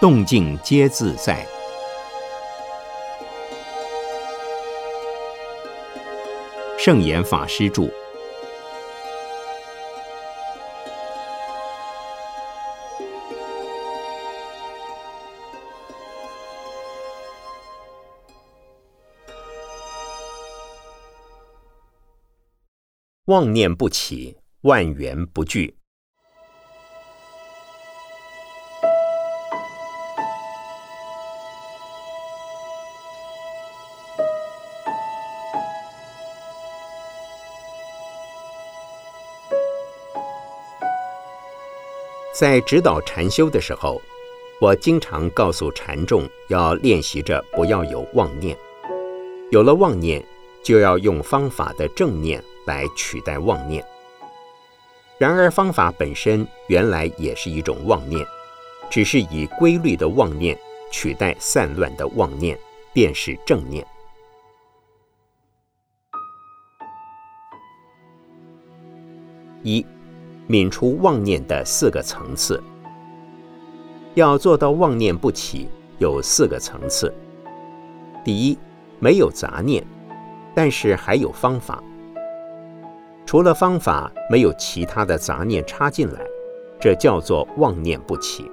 动静皆自在。圣严法师著。妄念不起，万缘不聚。在指导禅修的时候，我经常告诉禅众要练习着不要有妄念，有了妄念，就要用方法的正念。来取代妄念。然而，方法本身原来也是一种妄念，只是以规律的妄念取代散乱的妄念，便是正念。一，泯除妄念的四个层次。要做到妄念不起，有四个层次。第一，没有杂念，但是还有方法。除了方法，没有其他的杂念插进来，这叫做妄念不起。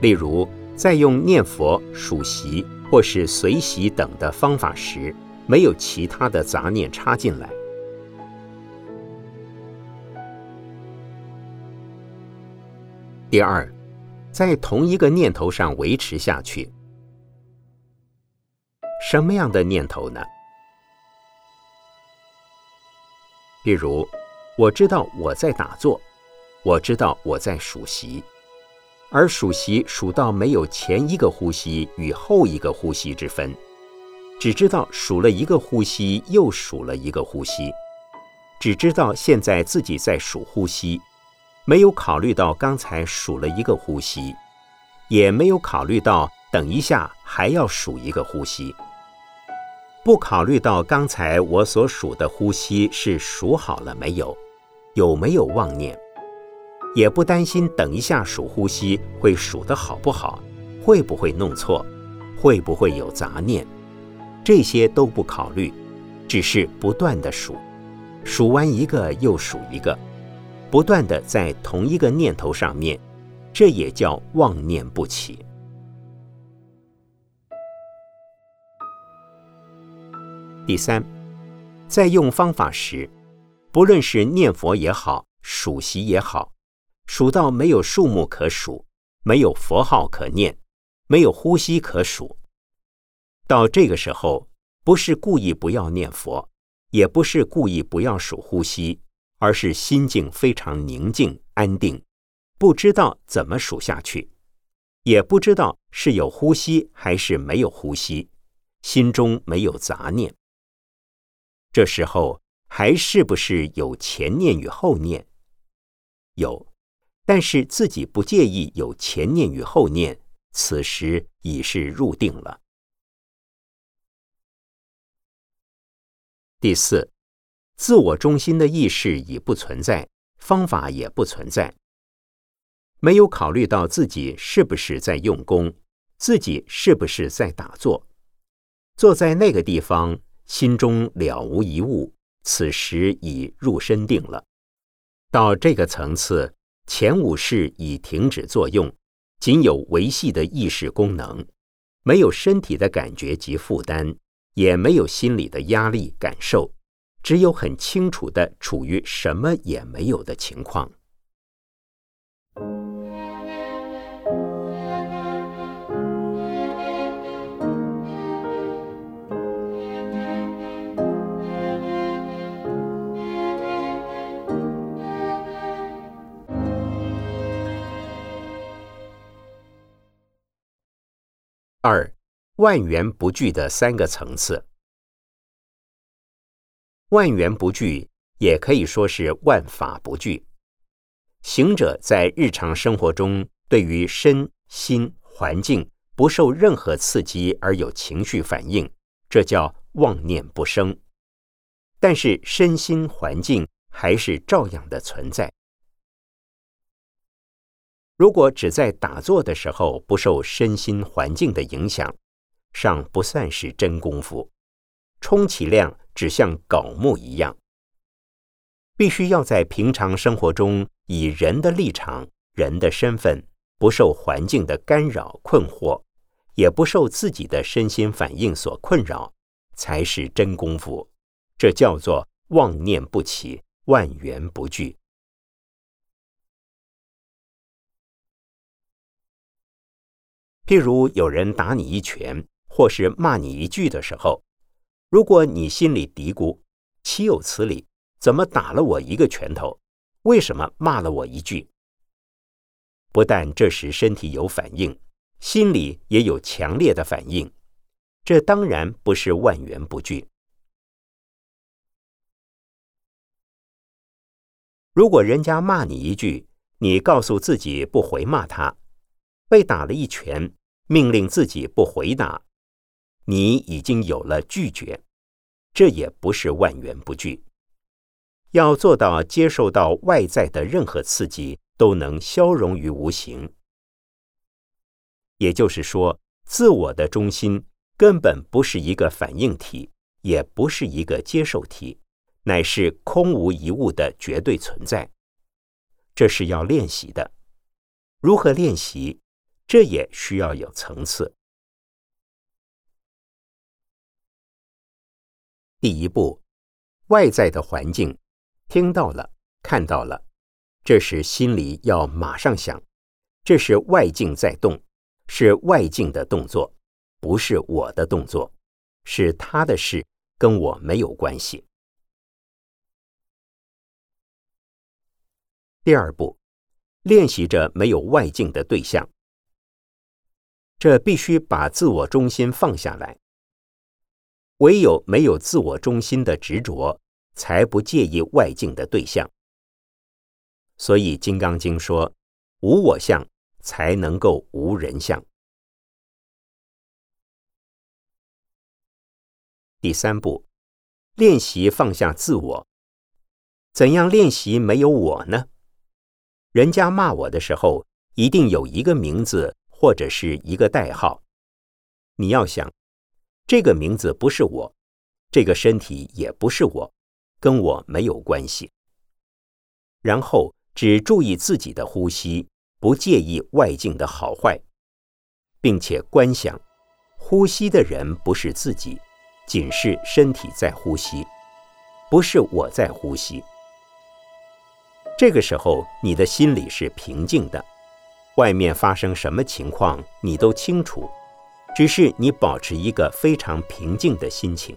例如，在用念佛、数息或是随习等的方法时，没有其他的杂念插进来。第二，在同一个念头上维持下去。什么样的念头呢？比如，我知道我在打坐，我知道我在数息，而数息数到没有前一个呼吸与后一个呼吸之分，只知道数了一个呼吸又数了一个呼吸，只知道现在自己在数呼吸，没有考虑到刚才数了一个呼吸，也没有考虑到等一下还要数一个呼吸。不考虑到刚才我所数的呼吸是数好了没有，有没有妄念，也不担心等一下数呼吸会数得好不好，会不会弄错，会不会有杂念，这些都不考虑，只是不断的数，数完一个又数一个，不断的在同一个念头上面，这也叫妄念不起。第三，在用方法时，不论是念佛也好，数息也好，数到没有数目可数，没有佛号可念，没有呼吸可数，到这个时候，不是故意不要念佛，也不是故意不要数呼吸，而是心境非常宁静安定，不知道怎么数下去，也不知道是有呼吸还是没有呼吸，心中没有杂念。这时候还是不是有前念与后念？有，但是自己不介意有前念与后念，此时已是入定了。第四，自我中心的意识已不存在，方法也不存在，没有考虑到自己是不是在用功，自己是不是在打坐，坐在那个地方。心中了无一物，此时已入身定了。到这个层次，前五识已停止作用，仅有维系的意识功能，没有身体的感觉及负担，也没有心理的压力感受，只有很清楚的处于什么也没有的情况。二万缘不聚的三个层次，万缘不惧也可以说是万法不惧。行者在日常生活中，对于身心环境不受任何刺激而有情绪反应，这叫妄念不生。但是身心环境还是照样的存在。如果只在打坐的时候不受身心环境的影响，尚不算是真功夫，充其量只像槁木一样。必须要在平常生活中，以人的立场、人的身份，不受环境的干扰困惑，也不受自己的身心反应所困扰，才是真功夫。这叫做妄念不起，万缘不惧。譬如有人打你一拳，或是骂你一句的时候，如果你心里嘀咕：“岂有此理！怎么打了我一个拳头？为什么骂了我一句？”不但这时身体有反应，心里也有强烈的反应，这当然不是万缘不惧。如果人家骂你一句，你告诉自己不回骂他。被打了一拳，命令自己不回答，你已经有了拒绝，这也不是万缘不惧。要做到接受到外在的任何刺激都能消融于无形，也就是说，自我的中心根本不是一个反应体，也不是一个接受体，乃是空无一物的绝对存在。这是要练习的，如何练习？这也需要有层次。第一步，外在的环境，听到了，看到了，这时心里要马上想，这是外境在动，是外境的动作，不是我的动作，是他的事，跟我没有关系。第二步，练习着没有外境的对象。这必须把自我中心放下来。唯有没有自我中心的执着，才不介意外境的对象。所以《金刚经》说：“无我相，才能够无人相。”第三步，练习放下自我。怎样练习没有我呢？人家骂我的时候，一定有一个名字。或者是一个代号，你要想，这个名字不是我，这个身体也不是我，跟我没有关系。然后只注意自己的呼吸，不介意外境的好坏，并且观想，呼吸的人不是自己，仅是身体在呼吸，不是我在呼吸。这个时候，你的心里是平静的。外面发生什么情况，你都清楚，只是你保持一个非常平静的心情。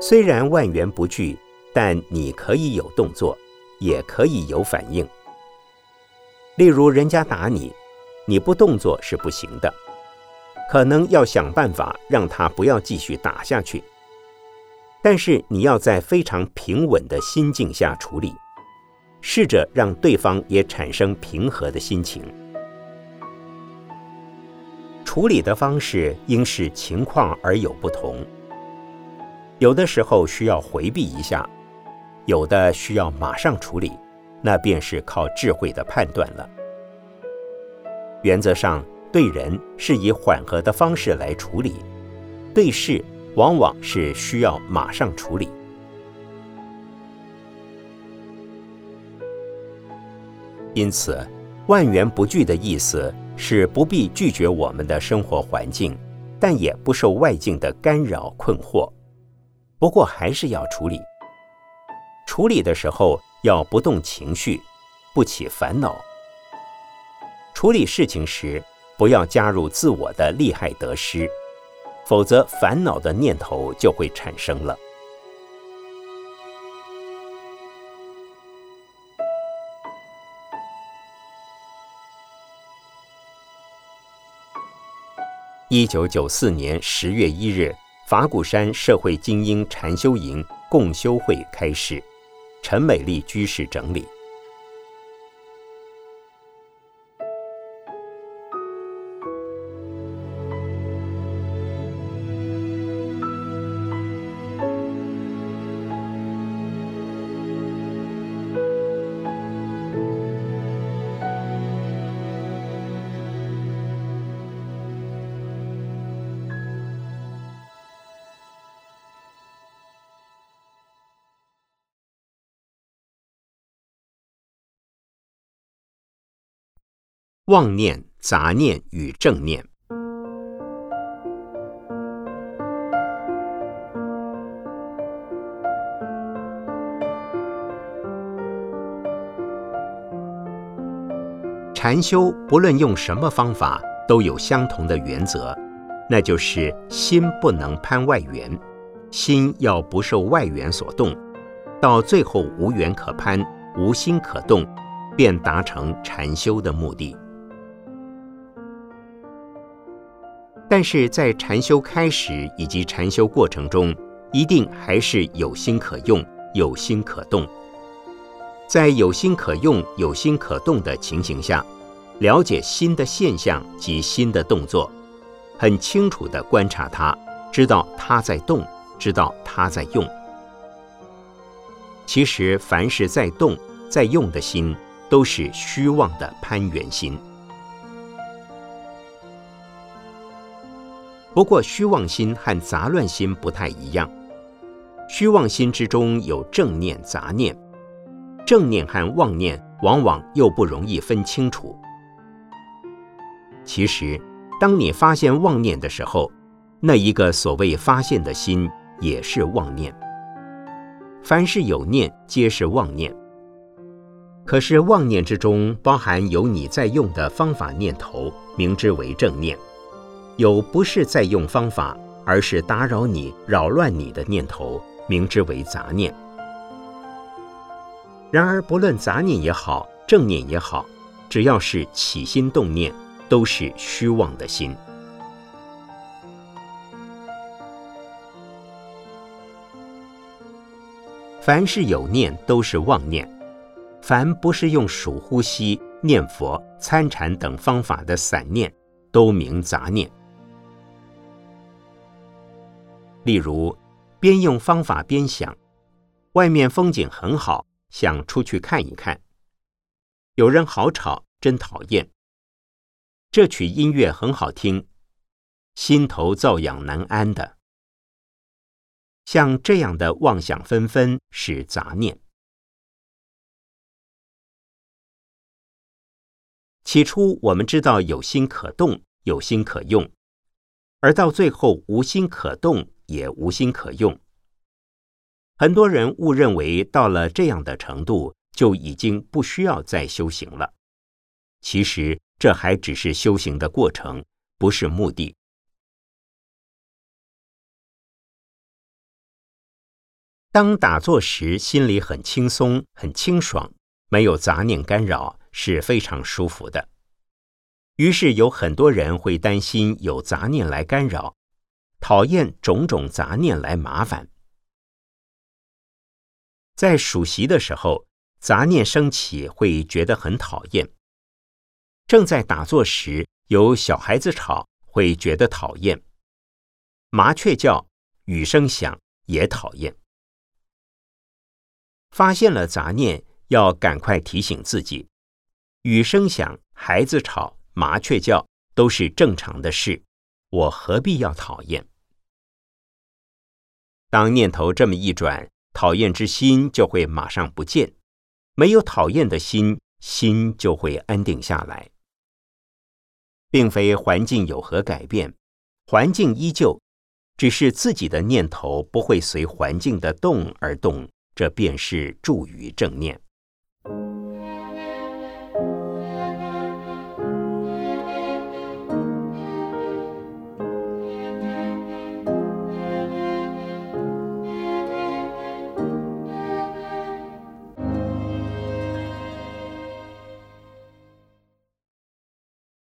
虽然万缘不惧，但你可以有动作，也可以有反应。例如，人家打你，你不动作是不行的，可能要想办法让他不要继续打下去。但是你要在非常平稳的心境下处理。试着让对方也产生平和的心情。处理的方式应视情况而有不同，有的时候需要回避一下，有的需要马上处理，那便是靠智慧的判断了。原则上，对人是以缓和的方式来处理，对事往往是需要马上处理。因此，万缘不惧的意思是不必拒绝我们的生活环境，但也不受外境的干扰困惑。不过还是要处理。处理的时候要不动情绪，不起烦恼。处理事情时不要加入自我的利害得失，否则烦恼的念头就会产生了。一九九四年十月一日，法鼓山社会精英禅修营共修会开始，陈美丽居士整理。妄念、杂念与正念。禅修不论用什么方法，都有相同的原则，那就是心不能攀外缘，心要不受外缘所动，到最后无缘可攀，无心可动，便达成禅修的目的。但是在禅修开始以及禅修过程中，一定还是有心可用、有心可动。在有心可用、有心可动的情形下，了解心的现象及心的动作，很清楚地观察它，知道它在动，知道它在用。其实，凡是在动、在用的心，都是虚妄的攀缘心。不过，虚妄心和杂乱心不太一样。虚妄心之中有正念、杂念，正念和妄念往往又不容易分清楚。其实，当你发现妄念的时候，那一个所谓发现的心也是妄念。凡是有念，皆是妄念。可是妄念之中包含有你在用的方法念头，名之为正念。有不是在用方法，而是打扰你、扰乱你的念头，名之为杂念。然而，不论杂念也好，正念也好，只要是起心动念，都是虚妄的心。凡是有念，都是妄念；凡不是用数呼吸、念佛、参禅等方法的散念，都名杂念。例如，边用方法边想，外面风景很好，想出去看一看。有人好吵，真讨厌。这曲音乐很好听，心头躁痒难安的。像这样的妄想纷纷是杂念。起初我们知道有心可动，有心可用，而到最后无心可动。也无心可用。很多人误认为到了这样的程度就已经不需要再修行了。其实这还只是修行的过程，不是目的。当打坐时，心里很轻松、很清爽，没有杂念干扰，是非常舒服的。于是有很多人会担心有杂念来干扰。讨厌种种杂念来麻烦，在数息的时候，杂念升起会觉得很讨厌；正在打坐时，有小孩子吵会觉得讨厌；麻雀叫、雨声响也讨厌。发现了杂念，要赶快提醒自己：雨声响、孩子吵、麻雀叫都是正常的事，我何必要讨厌？当念头这么一转，讨厌之心就会马上不见，没有讨厌的心，心就会安定下来。并非环境有何改变，环境依旧，只是自己的念头不会随环境的动而动，这便是助于正念。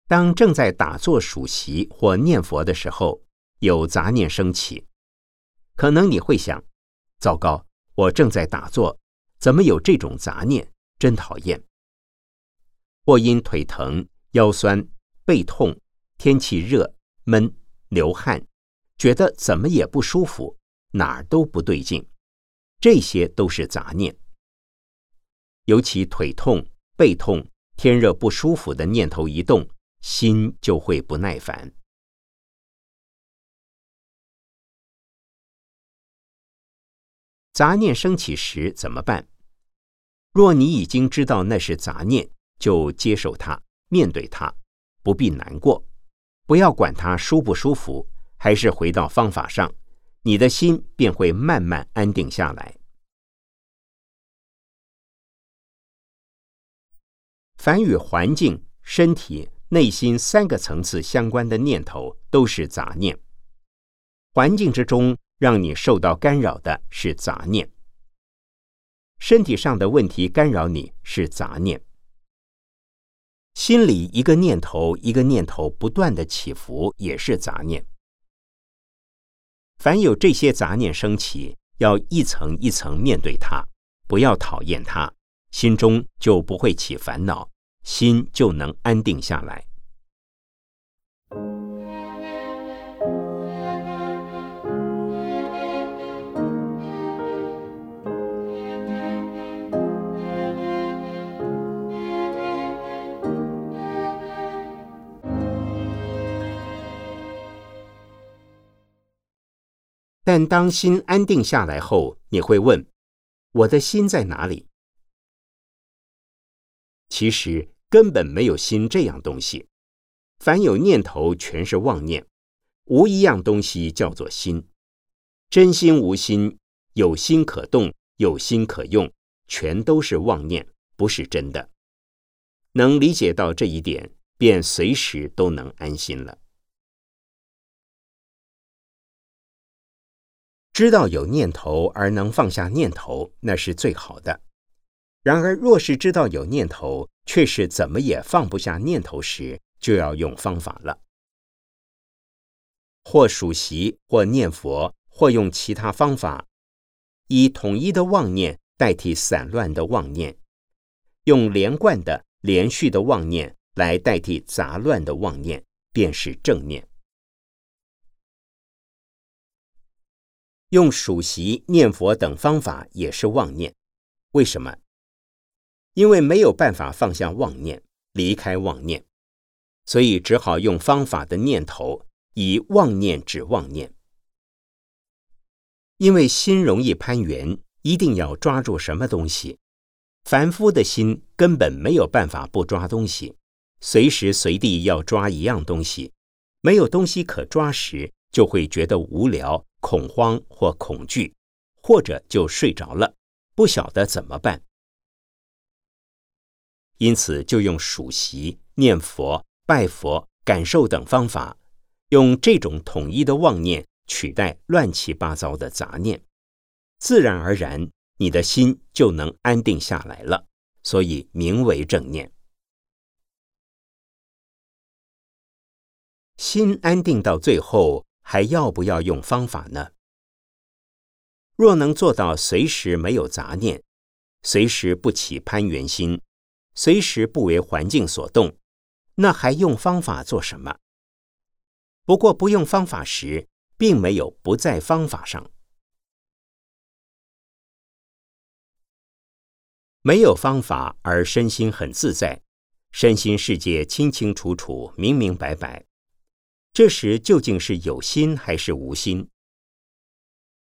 当正在打坐数息或念佛的时候，有杂念升起，可能你会想：糟糕，我正在打坐，怎么有这种杂念？真讨厌！或因腿疼、腰酸、背痛、天气热、闷、流汗，觉得怎么也不舒服，哪儿都不对劲，这些都是杂念。尤其腿痛、背痛、天热不舒服的念头一动。心就会不耐烦。杂念升起时怎么办？若你已经知道那是杂念，就接受它，面对它，不必难过，不要管它舒不舒服，还是回到方法上，你的心便会慢慢安定下来。凡与环境、身体、内心三个层次相关的念头，都是杂念。环境之中让你受到干扰的是杂念，身体上的问题干扰你是杂念，心里一个念头一个念头不断的起伏也是杂念。凡有这些杂念升起，要一层一层面对它，不要讨厌它。心中就不会起烦恼，心就能安定下来。但当心安定下来后，你会问：我的心在哪里？其实根本没有心这样东西，凡有念头全是妄念，无一样东西叫做心。真心无心，有心可动，有心可用，全都是妄念，不是真的。能理解到这一点，便随时都能安心了。知道有念头而能放下念头，那是最好的。然而，若是知道有念头，却是怎么也放不下念头时，就要用方法了。或数息，或念佛，或用其他方法，以统一的妄念代替散乱的妄念，用连贯的、连续的妄念来代替杂乱的妄念，便是正念。用数息、念佛等方法也是妄念，为什么？因为没有办法放下妄念，离开妄念，所以只好用方法的念头，以妄念指妄念。因为心容易攀缘，一定要抓住什么东西。凡夫的心根本没有办法不抓东西，随时随地要抓一样东西。没有东西可抓时，就会觉得无聊、恐慌或恐惧，或者就睡着了，不晓得怎么办。因此，就用数息、念佛、拜佛、感受等方法，用这种统一的妄念取代乱七八糟的杂念，自然而然，你的心就能安定下来了。所以名为正念。心安定到最后，还要不要用方法呢？若能做到随时没有杂念，随时不起攀缘心。随时不为环境所动，那还用方法做什么？不过不用方法时，并没有不在方法上。没有方法而身心很自在，身心世界清清楚楚、明明白白。这时究竟是有心还是无心？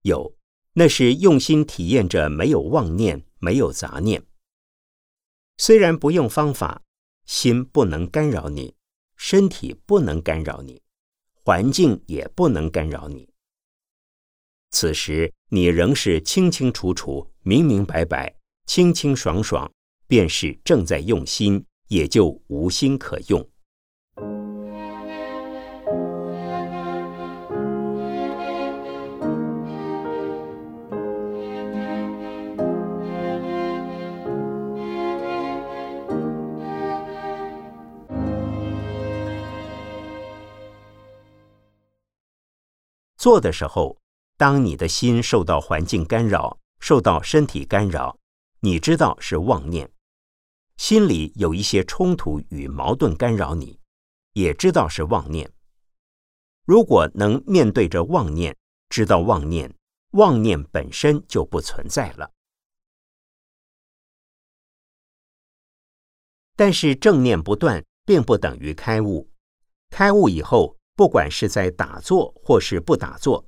有，那是用心体验着没有妄念，没有杂念。虽然不用方法，心不能干扰你，身体不能干扰你，环境也不能干扰你。此时你仍是清清楚楚、明明白白、清清爽爽，便是正在用心，也就无心可用。做的时候，当你的心受到环境干扰、受到身体干扰，你知道是妄念，心里有一些冲突与矛盾干扰你，也知道是妄念。如果能面对着妄念，知道妄念，妄念本身就不存在了。但是正念不断，并不等于开悟。开悟以后。不管是在打坐或是不打坐，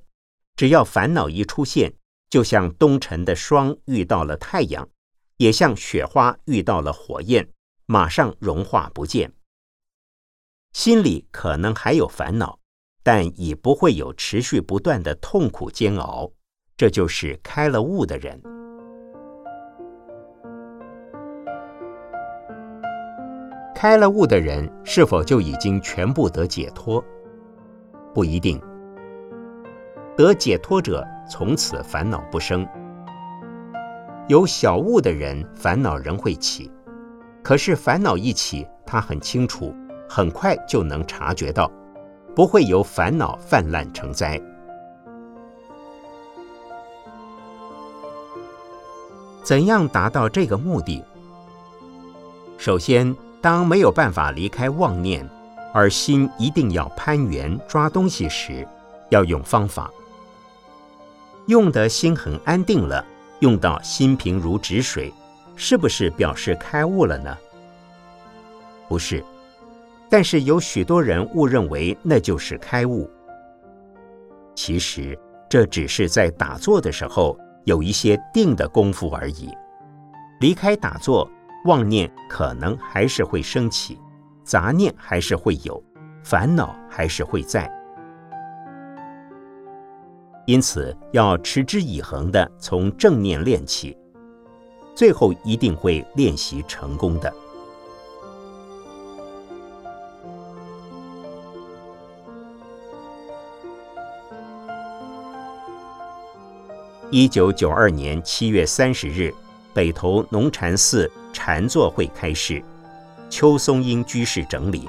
只要烦恼一出现，就像冬晨的霜遇到了太阳，也像雪花遇到了火焰，马上融化不见，心里可能还有烦恼，但已不会有持续不断的痛苦煎熬。这就是开了悟的人。开了悟的人是否就已经全部得解脱？不一定。得解脱者从此烦恼不生。有小悟的人，烦恼仍会起，可是烦恼一起，他很清楚，很快就能察觉到，不会由烦恼泛滥成灾。怎样达到这个目的？首先，当没有办法离开妄念，而心一定要攀缘抓东西时，要用方法。用的心很安定了，用到心平如止水，是不是表示开悟了呢？不是，但是有许多人误认为那就是开悟。其实这只是在打坐的时候有一些定的功夫而已。离开打坐。妄念可能还是会升起，杂念还是会有，烦恼还是会在，因此要持之以恒的从正念练起，最后一定会练习成功的。一九九二年七月三十日，北投农禅寺。禅坐会开始，邱松英居士整理。